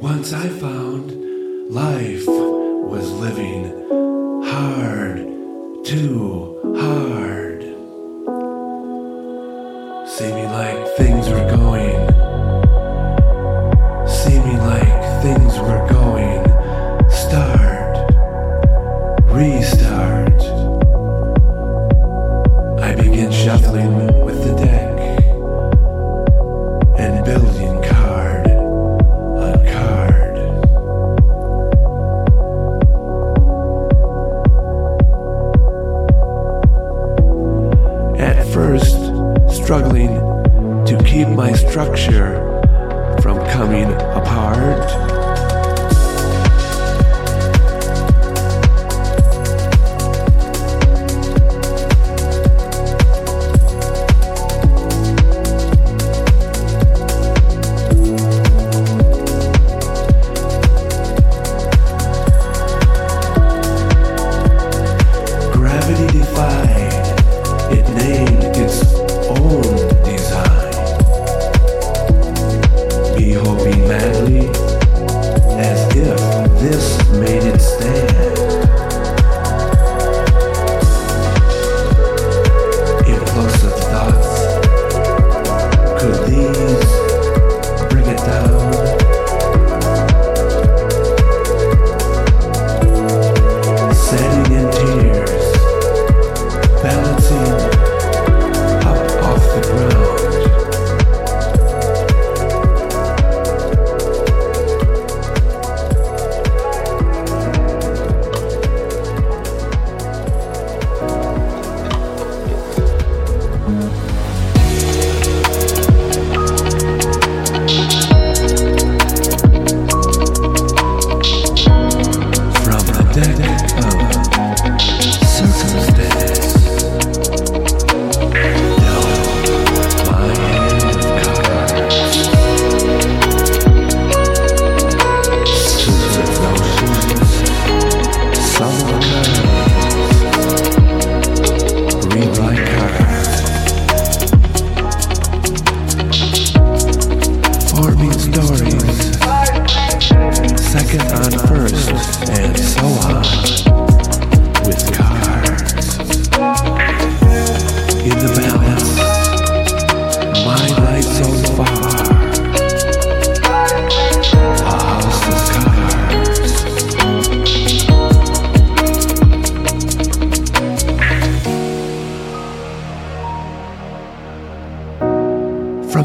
Once I found life was living hard, too hard. keep my structure from coming apart.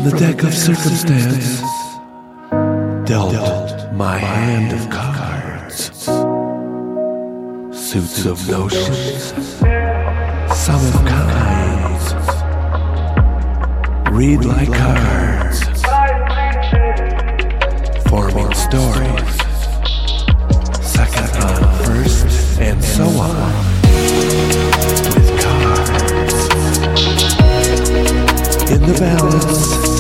the deck of circumstance, dealt my hand of cards, suits of notions, some of kinds, read like cards, forming stories, second on first, and so on. the balance.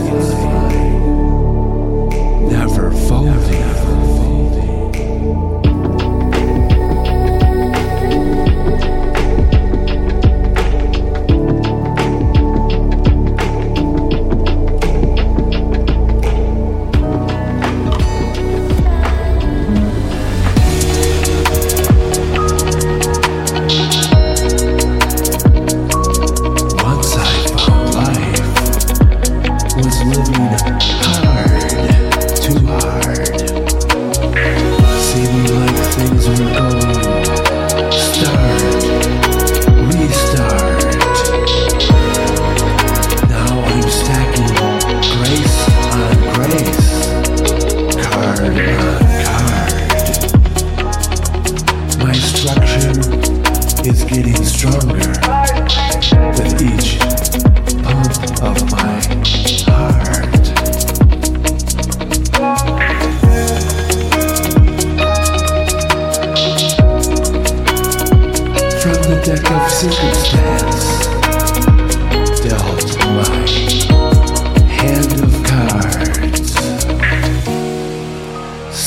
unendingly, never folding.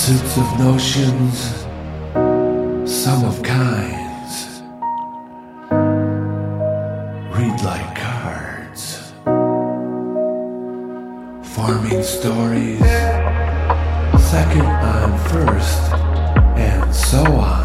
Suits of notions, some of kinds, read like cards, forming stories, second on first, and so on.